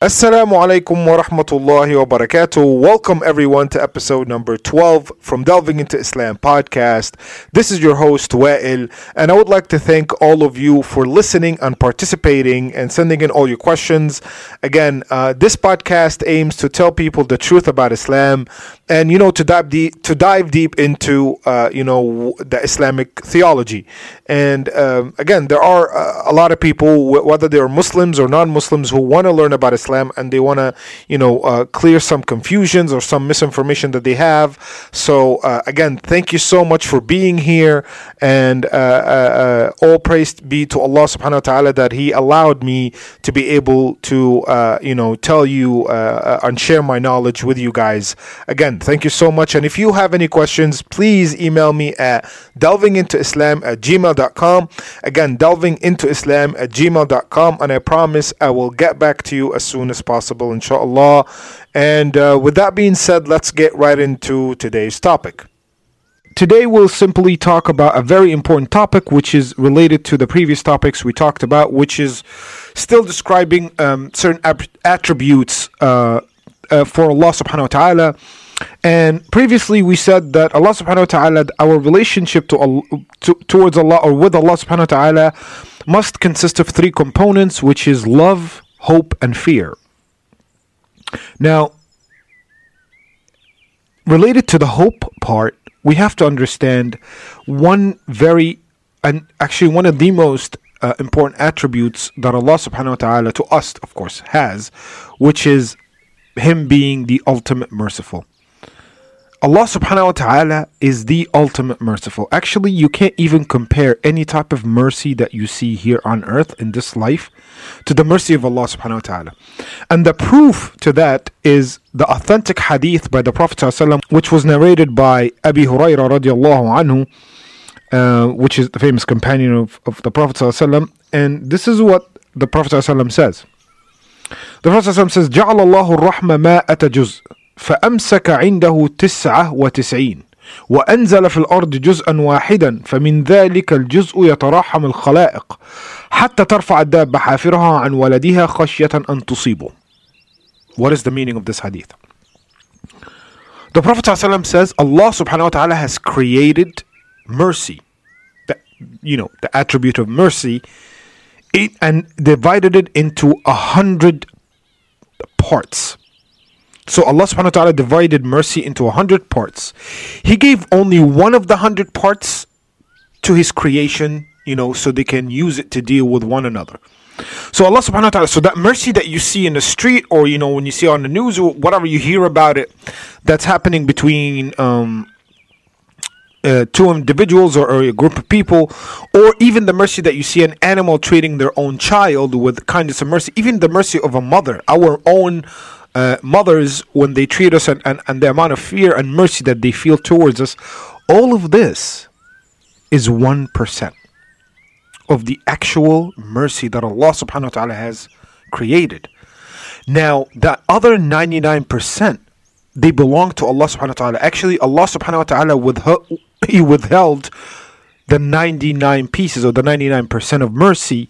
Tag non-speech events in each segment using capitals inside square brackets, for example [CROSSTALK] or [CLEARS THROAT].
Assalamu alaikum wa rahmatullahi wa barakatuh. Welcome everyone to episode number 12 from Delving into Islam podcast. This is your host Wa'il and I would like to thank all of you for listening and participating and sending in all your questions. Again, uh, this podcast aims to tell people the truth about Islam and you know to dive deep to dive deep into uh, you know the Islamic theology. And um, again, there are uh, a lot of people whether they're Muslims or non-Muslims who want to learn about Islam Islam and they want to, you know, uh, clear some confusions or some misinformation that they have. So, uh, again, thank you so much for being here. And uh, uh, uh all praise be to Allah subhanahu wa ta'ala that He allowed me to be able to, uh, you know, tell you and share my knowledge with you guys. Again, thank you so much. And if you have any questions, please email me at delvingintoislam at gmail.com. Again, delvingintoislam at gmail.com. And I promise I will get back to you as soon soon as possible, inshallah. And uh, with that being said, let's get right into today's topic. Today, we'll simply talk about a very important topic, which is related to the previous topics we talked about, which is still describing um, certain ab- attributes uh, uh, for Allah subhanahu wa ta'ala. And previously, we said that Allah subhanahu wa ta'ala, our relationship to, to towards Allah or with Allah subhanahu wa ta'ala must consist of three components, which is love, hope, and fear. Now, related to the hope part, we have to understand one very, and actually one of the most uh, important attributes that Allah subhanahu wa ta'ala to us, of course, has, which is Him being the ultimate merciful. Allah subhanahu wa ta'ala is the ultimate merciful. Actually, you can't even compare any type of mercy that you see here on earth in this life to the mercy of Allah subhanahu wa ta'ala. And the proof to that is the authentic hadith by the Prophet ﷺ, which was narrated by Abi Hurairah radiallahu anhu, uh, which is the famous companion of, of the Prophet ﷺ. And this is what the Prophet ﷺ says. The Prophet ﷺ says, جعل الله الرحمة ماءة جزء فأمسك عنده تسعة وتسعين وأنزل في الأرض جزءا واحدا فمن ذلك الجزء يتراحم الخلائق حتى ترفع الدابة حافرها عن ولدها خشية أن تصيبه What is the meaning of this hadith? The Prophet ﷺ says Allah subhanahu wa ta'ala has created mercy, the, you know, the attribute of mercy, it, and divided it into a hundred parts. So Allah subhanahu wa ta'ala divided mercy into a hundred parts. He gave only one of the hundred parts to his creation, you know, so they can use it to deal with one another. So Allah subhanahu wa ta'ala, so that mercy that you see in the street or, you know, when you see on the news or whatever you hear about it, that's happening between um, uh, two individuals or, or, a group of people, or even the mercy that you see an animal treating their own child with kindness and mercy, even the mercy of a mother, our own uh, mothers when they treat us and, and, and the amount of fear and mercy that they feel towards us, all of this is 1% of the actual mercy that Allah subhanahu wa ta'ala has created. Now, that other 99%, they belong to Allah subhanahu wa ta'ala. Actually, Allah subhanahu wa ta'ala [COUGHS] he withheld the 99 pieces or the 99% of mercy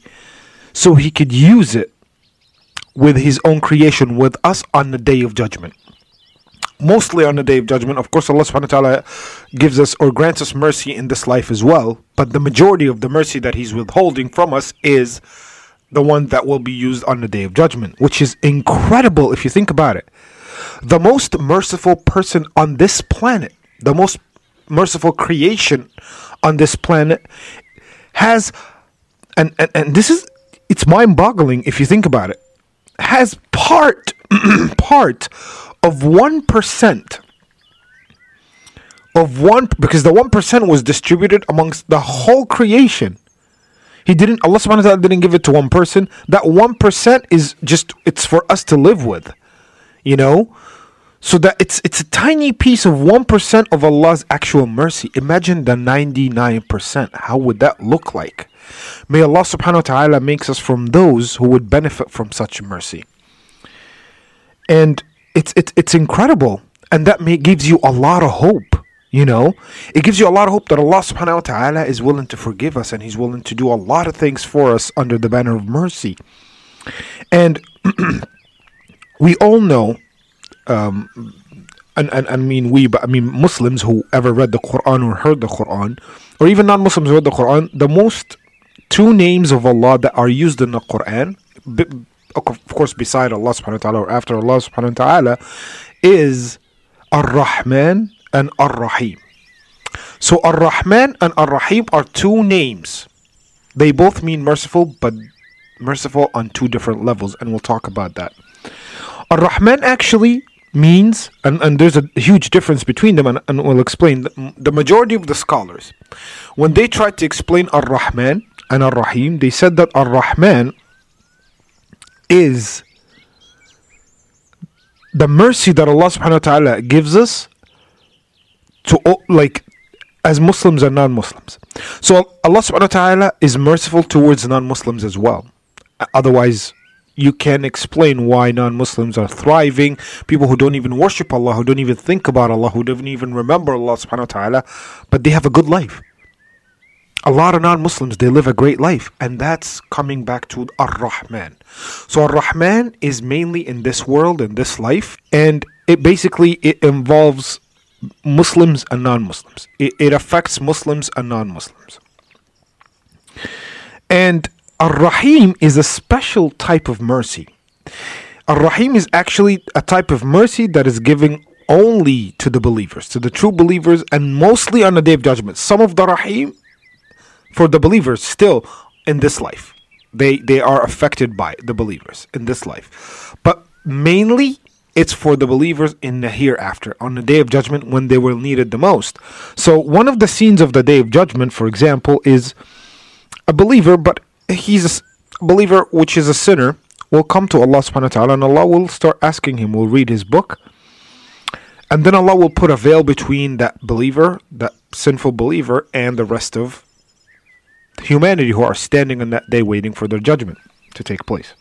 so he could use it with his own creation with us on the day of judgment. Mostly on the day of judgment. Of course, Allah subhanahu wa ta'ala gives us or grants us mercy in this life as well. But the majority of the mercy that He's withholding from us is the one that will be used on the day of judgment, which is incredible if you think about it. The most merciful person on this planet, the most merciful creation on this planet, has, and, and, and this is, it's mind boggling if you think about it has part [CLEARS THROAT] part of 1% of one because the 1% was distributed amongst the whole creation. He didn't allah subhanahu wa ta'ala didn't give it to one person. That 1% is just it's for us to live with you know? So that it's it's a tiny piece of 1% of allah's actual mercy. Imagine the 99% how would that look like May Allah subhanahu wa ta'ala makes us from those who would benefit from such mercy. And it's it's it's incredible. And that may, gives you a lot of hope. You know, it gives you a lot of hope that Allah subhanahu wa ta'ala is willing to forgive us and He's willing to do a lot of things for us under the banner of mercy. And [CLEARS THROAT] we all know, um, and, and, and I mean we, but I mean Muslims who ever read the Quran or heard the Quran, or even non Muslims who read the Quran, the most two names of Allah that are used in the Quran, of course, beside Allah subhanahu wa ta'ala or after Allah subhanahu wa ta'ala, is Ar Rahman and Ar Rahim. So Ar Rahman and Ar Rahim are two names. They both mean merciful, but merciful on two different levels, and we'll talk about that. Ar Rahman actually means, and, and there's a huge difference between them, and, and we'll explain. The, the majority of the scholars, when they try to explain Ar Rahman and Ar Rahim, they said that Ar Rahman is the mercy that Allah subhanahu wa ta'ala gives us to like as Muslims and non-Muslims. So Allah subhanahu wa ta'ala is merciful towards non-Muslims as well. Otherwise you can explain why non-Muslims are thriving, people who don't even worship Allah, who don't even think about Allah, who don't even remember Allah subhanahu wa ta'ala, but they have a good life a lot of non-Muslims they live a great life and that's coming back to Ar-Rahman. So Ar-Rahman is mainly in this world in this life and it basically it involves Muslims and non-Muslims. It, it affects Muslims and non-Muslims. And Ar-Rahim is a special type of mercy. Ar-Rahim is actually a type of mercy that is given only to the believers, to the true believers, and mostly on the day of judgment. Some of the Rahim for the believers still in this life. They they are affected by the believers in this life. But mainly it's for the believers in the hereafter, on the day of judgment when they will need it the most. So one of the scenes of the day of judgment, for example, is a believer, but he's a believer which is a sinner, will come to Allah subhanahu wa ta'ala and Allah will start asking him, will read his book. And then Allah will put a veil between that believer, that sinful believer, and the rest of humanity who are standing on that day waiting for their judgment to take place.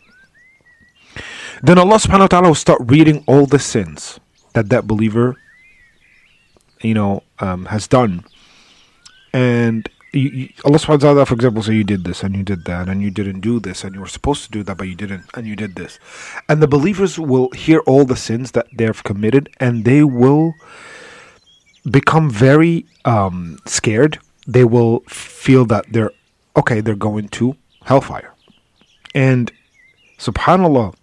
Then Allah subhanahu wa ta'ala will start reading all the sins that that believer, you know, um, has done. And you, you, Allah subhanahu wa ta'ala, for example, say you did this and you did that and you didn't do this and you were supposed to do that but you didn't and you did this. And the believers will hear all the sins that they have committed and they will become very um, scared. They will feel that they're okay, they're going to hellfire. And subhanallah,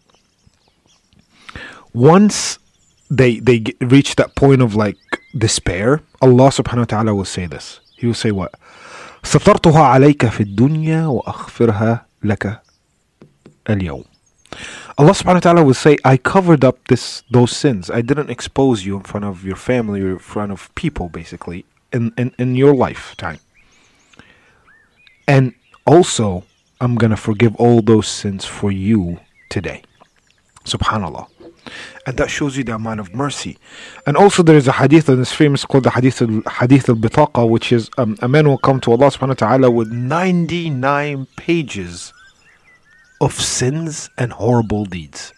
once they they reach that point of like despair, Allah subhanahu wa ta'ala will say this. He will say what? سترتها عليك في الدنيا وأغفرها لك اليوم. Allah subhanahu wa ta'ala will say, I covered up this those sins. I didn't expose you in front of your family or in front of people, basically, in, in, in your lifetime. And also, I'm going to forgive all those sins for you today. Subhanallah. And that shows you the amount of mercy. And also, there is a hadith that is famous called the hadith al hadith bitaqa, which is um, a man will come to Allah subhanahu wa ta'ala with 99 pages of sins and horrible deeds.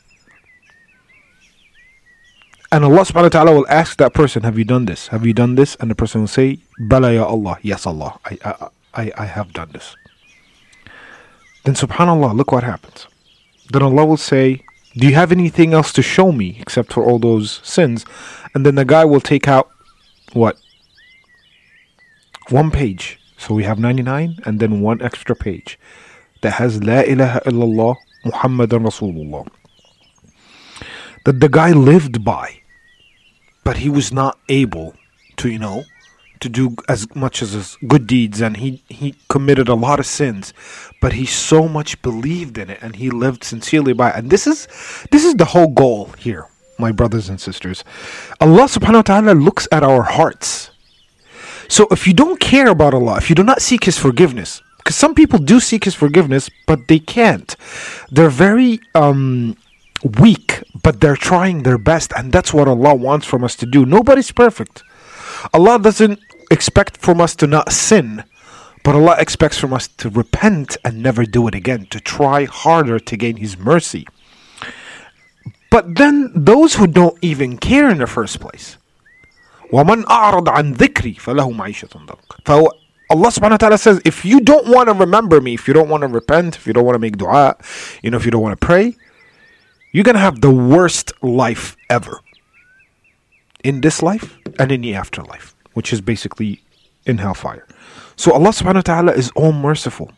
And Allah subhanahu wa ta'ala will ask that person, Have you done this? Have you done this? And the person will say, Bala ya Allah. Yes, Allah. I, I, I, I have done this. Then subhanAllah, look what happens. Then Allah will say, Do you have anything else to show me except for all those sins? And then the guy will take out what? One page. So we have 99 and then one extra page that has La ilaha illallah Muhammadan Rasulullah. That the guy lived by, but he was not able to, you know, to do as much as his good deeds and he, he committed a lot of sins but he so much believed in it and he lived sincerely by it. And this is this is the whole goal here my brothers and sisters. Allah subhanahu wa ta'ala looks at our hearts. So if you don't care about allah if you do not seek his forgiveness because some people do seek his forgiveness but they can't. They're very um weak but they're trying their best and that's what allah wants from us to do. Nobody's perfect Allah doesn't expect from us to not sin, but Allah expects from us to repent and never do it again, to try harder to gain His mercy. But then those who don't even care in the first place, وَمَنْ أَعْرَضَ عَنْ ذِكْرِي فَلَهُ مَعِيشَةٌ ضَنْكَ Allah subhanahu wa ta'ala says, if you don't want to remember me, if you don't want to repent, if you don't want to make dua, you know, if you don't want to pray, you're going to have the worst life ever in this life and in the afterlife, which is basically in hellfire. So Allah subhanahu wa ta'ala is all merciful.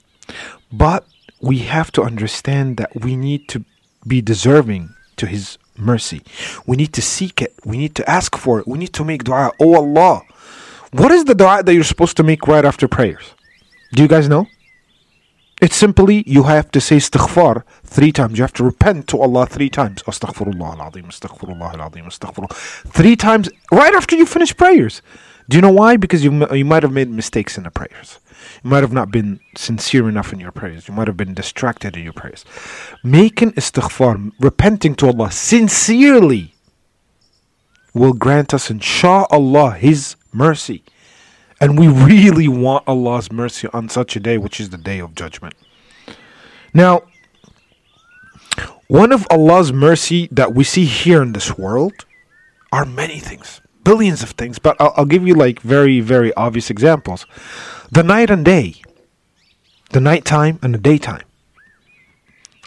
But we have to understand that we need to be deserving to His mercy. We need to seek it. We need to ask for it. We need to make dua. Oh Allah. What is the dua that you're supposed to make right after prayers? Do you guys know? It's simply you have to say istighfar three times. You have to repent to Allah three times. Astaghfirullah al-azim, astaghfirullah al-azim, astaghfirullah. Three times right after you finish prayers. Do you know why? Because you, you might have made mistakes in the prayers. You might have not been sincere enough in your prayers. You might have been distracted in your prayers. Making istighfar, repenting to Allah sincerely, will grant us, insha'Allah, His mercy. And we really want Allah's mercy on such a day, which is the day of judgment. Now, one of Allah's mercy that we see here in this world are many things, billions of things, but I'll, I'll give you like very, very obvious examples. The night and day, the nighttime and the daytime.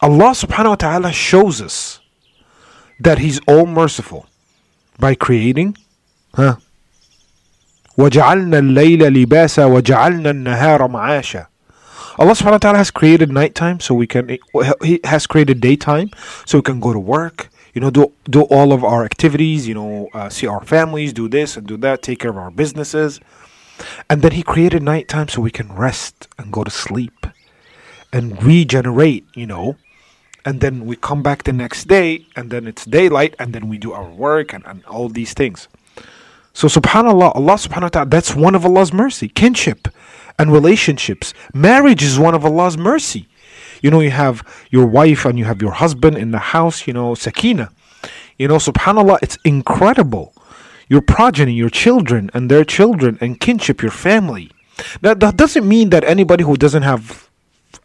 Allah subhanahu wa ta'ala shows us that He's all merciful by creating, huh? وجعلنا الليل لباسا وجعلنا النهار معاشا Allah subhanahu wa ta'ala has created nighttime so we can he has created daytime so we can go to work you know do do all of our activities you know uh, see our families do this and do that take care of our businesses and then he created nighttime so we can rest and go to sleep and regenerate you know and then we come back the next day and then it's daylight and then we do our work and, and all these things so subhanallah, Allah subhanahu wa ta'ala, that's one of Allah's mercy. Kinship and relationships. Marriage is one of Allah's mercy. You know, you have your wife and you have your husband in the house, you know, sakina. You know, subhanallah, it's incredible. Your progeny, your children and their children and kinship, your family. That, that doesn't mean that anybody who doesn't have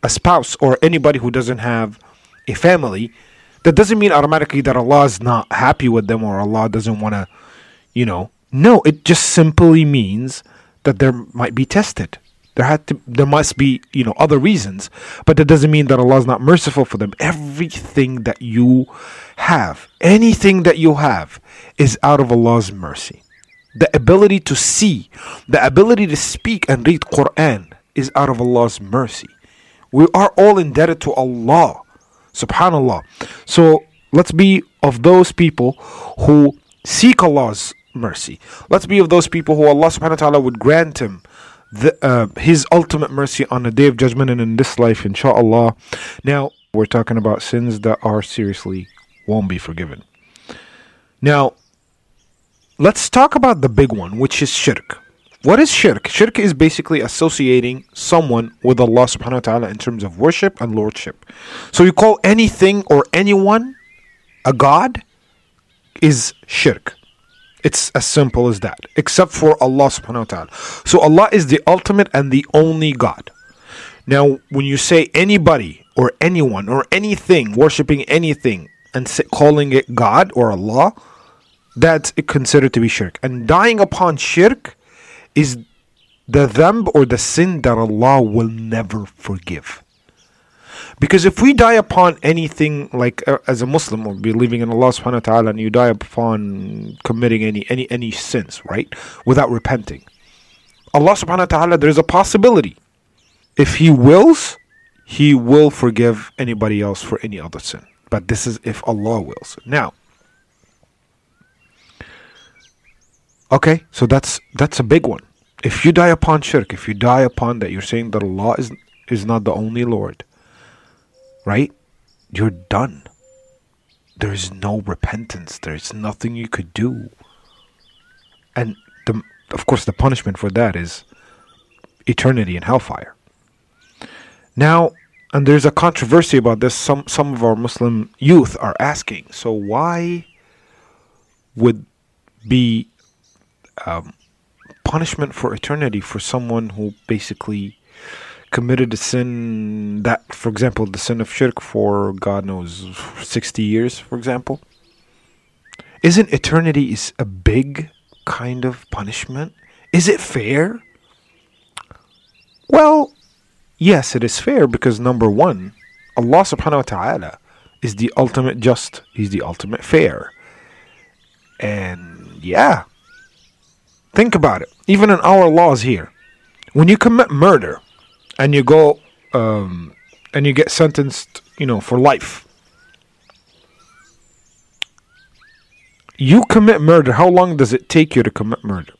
a spouse or anybody who doesn't have a family, that doesn't mean automatically that Allah is not happy with them or Allah doesn't want to, you know, no, it just simply means that there might be tested. There had to there must be, you know, other reasons. But that doesn't mean that Allah is not merciful for them. Everything that you have, anything that you have is out of Allah's mercy. The ability to see, the ability to speak and read Quran is out of Allah's mercy. We are all indebted to Allah. Subhanallah. So let's be of those people who seek Allah's mercy. Let's be of those people who Allah subhanahu wa ta'ala would grant him the, uh, his ultimate mercy on the day of judgment and in this life, inshallah. Now, we're talking about sins that are seriously won't be forgiven. Now, let's talk about the big one, which is shirk. What is shirk? Shirk is basically associating someone with Allah subhanahu wa ta'ala in terms of worship and lordship. So you call anything or anyone a god is shirk. It's as simple as that, except for Allah subhanahu wa ta'ala. So Allah is the ultimate and the only God. Now, when you say anybody or anyone or anything, worshipping anything and calling it God or Allah, that's considered to be shirk. And dying upon shirk is the dhanb or the sin that Allah will never forgive. Because if we die upon anything like uh, as a Muslim or believing in Allah subhanahu wa ta'ala and you die upon committing any any any sins, right? Without repenting. Allah subhanahu wa ta'ala there's a possibility. If he wills, he will forgive anybody else for any other sin. But this is if Allah wills. Now Okay, so that's that's a big one. If you die upon shirk, if you die upon that, you're saying that Allah is is not the only Lord right? You're done. There is no repentance. There is nothing you could do. And the, of course, the punishment for that is eternity in hellfire. Now, and there's a controversy about this. Some some of our Muslim youth are asking. So why would be um, punishment for eternity for someone who basically committed a sin that, for example, the sin of shirk for God knows 60 years, for example, isn't eternity is a big kind of punishment? Is it fair? Well, yes, it is fair because number one, Allah subhanahu wa ta'ala is the ultimate just. He's the ultimate fair. And yeah, think about it. Even in our laws here, when you commit murder and you go um, and you get sentenced, you know, for life. You commit murder. How long does it take you to commit murder?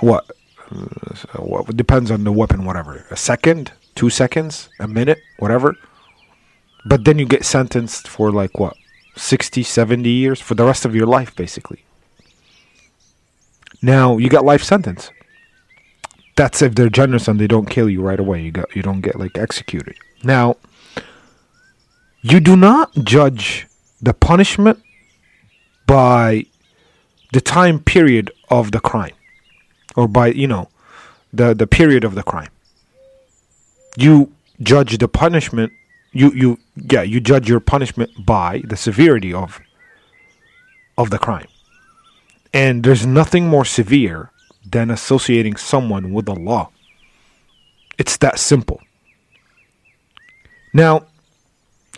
What? Uh, what depends on the weapon, whatever. A second, two seconds, a minute, whatever. But then you get sentenced for like what? 60, 70 years for the rest of your life, basically. Now you got life sentence. That's if they're generous and they don't kill you right away. You got you don't get like executed. Now you do not judge the punishment by the time period of the crime or by you know the the period of the crime you judge the punishment you you yeah you judge your punishment by the severity of of the crime and there's nothing more severe than associating someone with Allah it's that simple now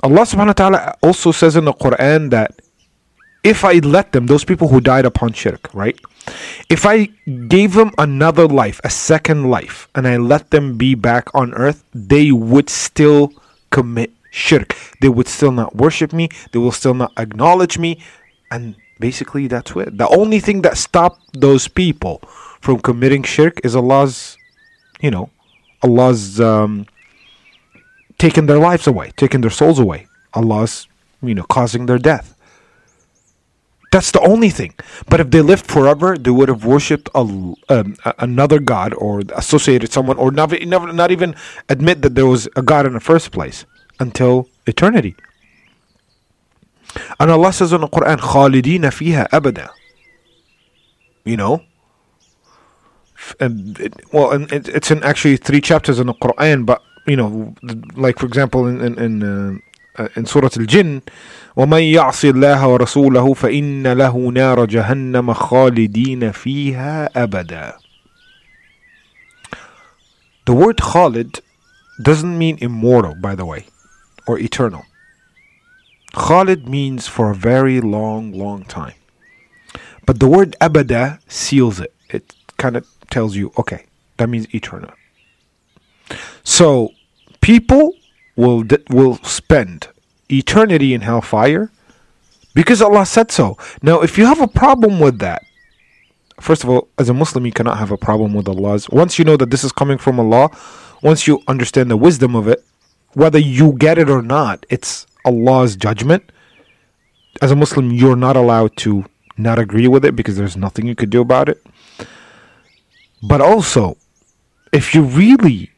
Allah subhanahu wa ta'ala also says in the Quran that if I let them, those people who died upon shirk, right? If I gave them another life, a second life, and I let them be back on earth, they would still commit shirk. They would still not worship me. They will still not acknowledge me. And basically, that's it. The only thing that stopped those people from committing shirk is Allah's, you know, Allah's um, taking their lives away, taking their souls away. Allah's, you know, causing their death. That's the only thing. But if they lived forever, they would have worshipped a, um, another god or associated someone or never, never, not even admit that there was a god in the first place until eternity. And Allah says in the Quran, خالدين فيها أبدا. You know? And it, well, and it, it's in actually three chapters in the Quran, but, you know, like for example, in, in, in uh, in Surah Al-Jinn ومن يعص الله ورسوله فإن له نار جهنم خالدين فيها أبدا The word Khalid doesn't mean immortal, by the way, or eternal. Khalid means for a very long, long time. But the word abada seals it. It kind of tells you, okay, that means eternal. So people will will spend eternity in hellfire because Allah said so. Now, if you have a problem with that, first of all, as a Muslim, you cannot have a problem with Allah's. Once you know that this is coming from Allah, once you understand the wisdom of it, whether you get it or not, it's Allah's judgment. As a Muslim, you're not allowed to not agree with it because there's nothing you could do about it. But also, if you really,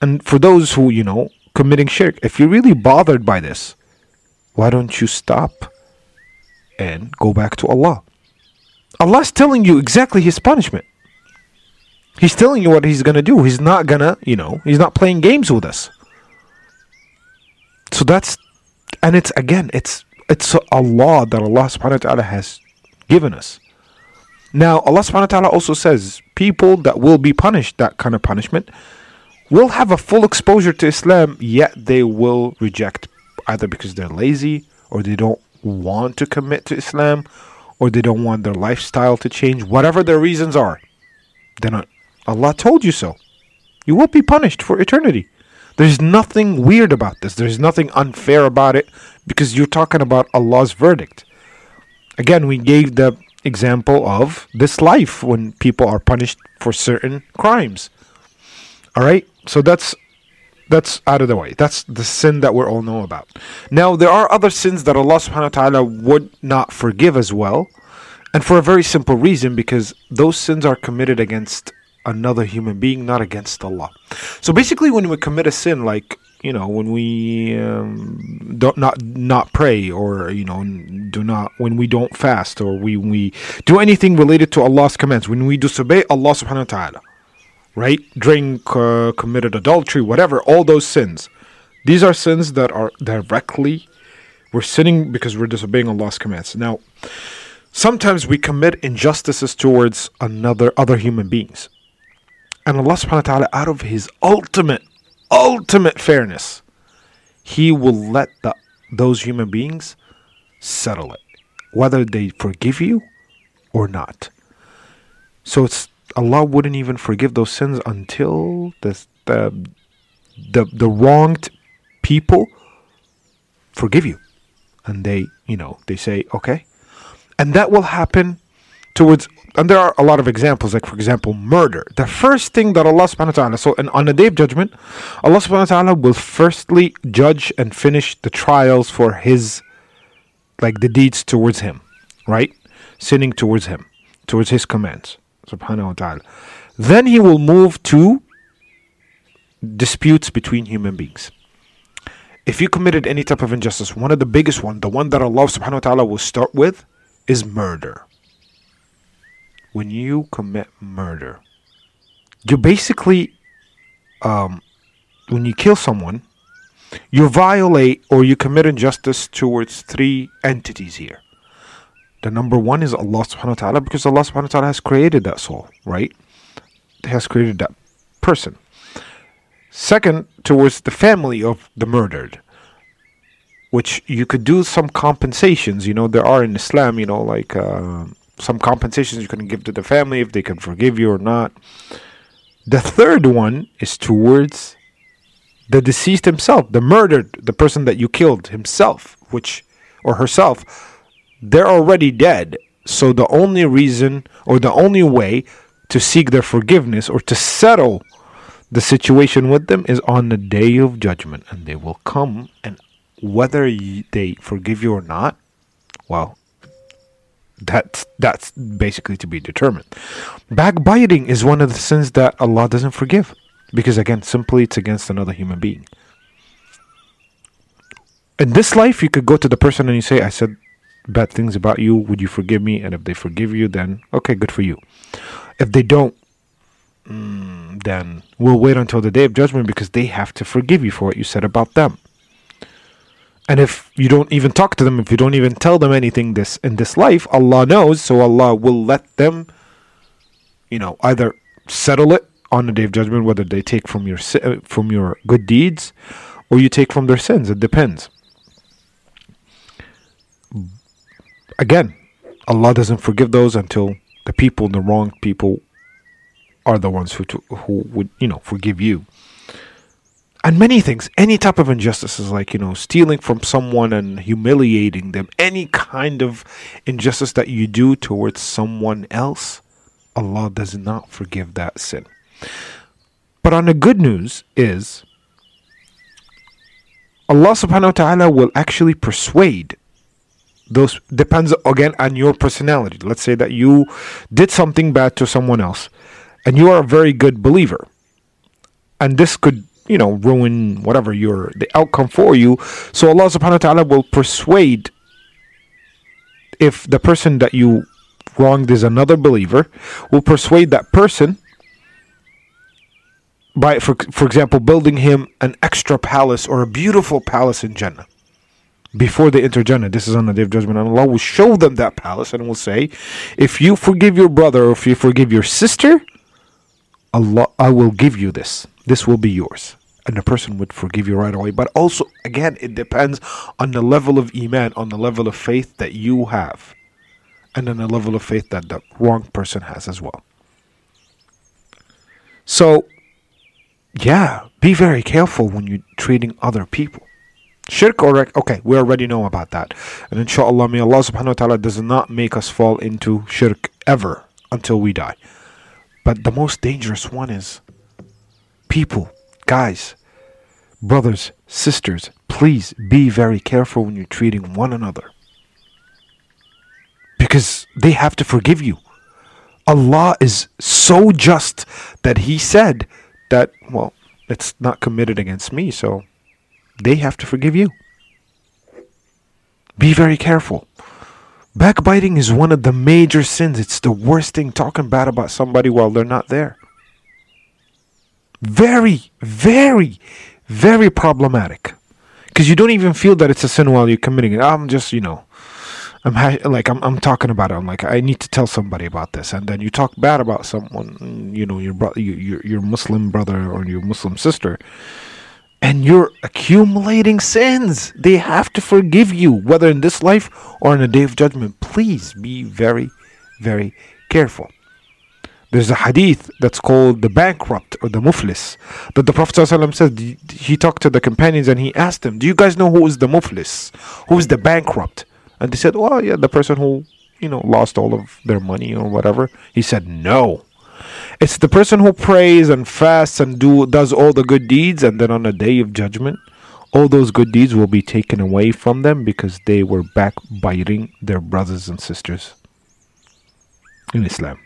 and for those who, you know, committing shirk. If you're really bothered by this, why don't you stop and go back to Allah? Allah's telling you exactly His punishment. He's telling you what He's going to do. He's not going to, you know, He's not playing games with us. So that's, and it's again, it's it's a law that Allah subhanahu wa ta'ala has given us. Now, Allah subhanahu wa ta'ala also says people that will be punished, that kind of punishment, will have a full exposure to Islam, yet they will reject either because they're lazy or they don't want to commit to Islam or they don't want their lifestyle to change, whatever their reasons are. Then Allah told you so. You will be punished for eternity. There's nothing weird about this. There's nothing unfair about it because you're talking about Allah's verdict. Again, we gave the example of this life when people are punished for certain crimes. All right? So that's that's out of the way. That's the sin that we all know about. Now there are other sins that Allah subhanahu wa ta'ala would not forgive as well. And for a very simple reason, because those sins are committed against another human being, not against Allah. So basically when we commit a sin like you know when we um, don't not not pray or you know do not when we don't fast or we we do anything related to Allah's commands when we disobey Allah subhanahu wa ta'ala right? Drink, uh, committed adultery, whatever, all those sins. These are sins that are directly, we're sinning because we're disobeying Allah's commands. Now, sometimes we commit injustices towards another, other human beings. And Allah subhanahu wa ta'ala, out of His ultimate, ultimate fairness, He will let the those human beings settle it, whether they forgive you or not. So it's Allah wouldn't even forgive those sins until the the the, the wronged people forgive you, and they you know they say okay, and that will happen towards and there are a lot of examples like for example murder. The first thing that allah subhanahu wa ta'ala so and on the day of judgment allah subhanahu wa ta'ala will firstly judge and finish the trials for his like the deeds towards him right? Sinning towards him towards his commands subhanahu wa ta'ala. Then he will move to disputes between human beings. If you committed any type of injustice one of the biggest one the one that allah subhanahu wa ta'ala will start with is murder when you commit murder, you basically, um, when you kill someone, you violate or you commit injustice towards three entities here. The number one is Allah subhanahu wa ta'ala because Allah subhanahu wa ta'ala has created that soul, right? Has created that person. Second, towards the family of the murdered, which you could do some compensations. You know, there are in Islam, you know, like. Uh, some compensations you can give to the family if they can forgive you or not. The third one is towards the deceased himself, the murdered, the person that you killed himself, which or herself, they're already dead. So the only reason or the only way to seek their forgiveness or to settle the situation with them is on the day of judgment and they will come and whether they forgive you or not, well, that's that's basically to be determined. Backbiting is one of the sins that Allah doesn't forgive because again, simply it's against another human being. In this life, you could go to the person and you say, "I said bad things about you. Would you forgive me?" And if they forgive you, then okay, good for you. If they don't, mm, then we'll wait until the day of judgment because they have to forgive you for what you said about them. And if you don't even talk to them, if you don't even tell them anything this in this life, Allah knows, so Allah will let them, you know, either settle it on the day of judgment, whether they take from your uh, from your good deeds, or you take from their sins. It depends. Again, Allah doesn't forgive those until the people, the wrong people, are the ones who who would you know forgive you and many things. Any type of injustices like you know stealing from someone and humiliating them. Any kind of injustice that you do towards someone else allah does not forgive that sin. But on the good news is allah subhanahu wa ta'ala will actually persuade those depends again on your personality. Let's say that you did something bad to someone else and you are a very good believer. And this could you know, ruin whatever your the outcome for you. So Allah subhanahu wa ta'ala will persuade if the person that you wronged is another believer, will persuade that person by for for example building him an extra palace or a beautiful palace in Jannah. Before they enter Jannah, this is on the day of judgment, and Allah will show them that palace and will say, If you forgive your brother or if you forgive your sister, Allah I will give you this this will be yours. And the person would forgive you right away. But also, again, it depends on the level of Iman, on the level of faith that you have, and on the level of faith that the wrong person has as well. So, yeah, be very careful when you're treating other people. Shirk or okay, we already know about that. And inshallah, may Allah subhanahu wa ta'ala does not make us fall into shirk ever until we die. But the most dangerous one is people, guys, brothers, sisters, please be very careful when you're treating one another. Because they have to forgive you. Allah is so just that He said that, well, it's not committed against me, so they have to forgive you. Be very careful. Backbiting is one of the major sins. It's the worst thing talking bad about somebody while they're not there very, very, very problematic. Because you don't even feel that it's a sin while you're committing it. I'm just, you know, I'm ha- like I'm, I'm talking about it. I'm like I need to tell somebody about this, and then you talk bad about someone, you know, your brother, your, your your Muslim brother or your Muslim sister, and you're accumulating sins. They have to forgive you, whether in this life or in a day of judgment. Please be very, very careful. There's a hadith that's called the bankrupt or the muflis that the Prophet ﷺ said he talked to the companions and he asked them, Do you guys know who is the muflis? Who is the bankrupt? And they said, Well, yeah, the person who, you know, lost all of their money or whatever. He said, No. It's the person who prays and fasts and do does all the good deeds and then on the day of judgment, all those good deeds will be taken away from them because they were backbiting their brothers and sisters in Islam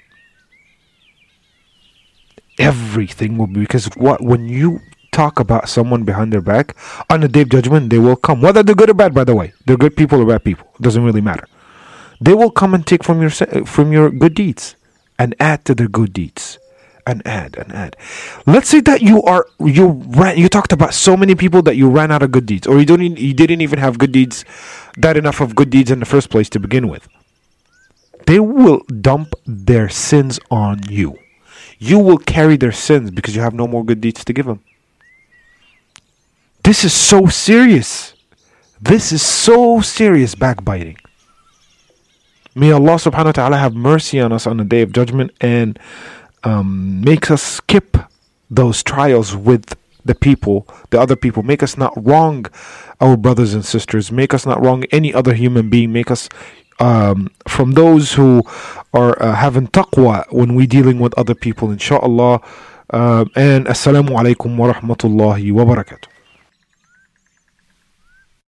everything will be because what when you talk about someone behind their back on the day of judgment they will come whether they're good or bad by the way. They're good people or bad people. It doesn't really matter. They will come and take from your from your good deeds and add to their good deeds and add and add. Let's say that you are you ran you talked about so many people that you ran out of good deeds or you don't you didn't even have good deeds that enough of good deeds in the first place to begin with. They will dump their sins on you you will carry their sins because you have no more good deeds to give them. This is so serious. This is so serious backbiting. May Allah subhanahu wa ta'ala have mercy on us on the day of judgment and um, makes us skip those trials with the people, the other people. Make us not wrong our brothers and sisters. Make us not wrong any other human being. Make us um, from those who are uh, having taqwa when we dealing with other people, inshallah. Uh, and assalamu alaikum wa rahmatullahi wa barakatuh.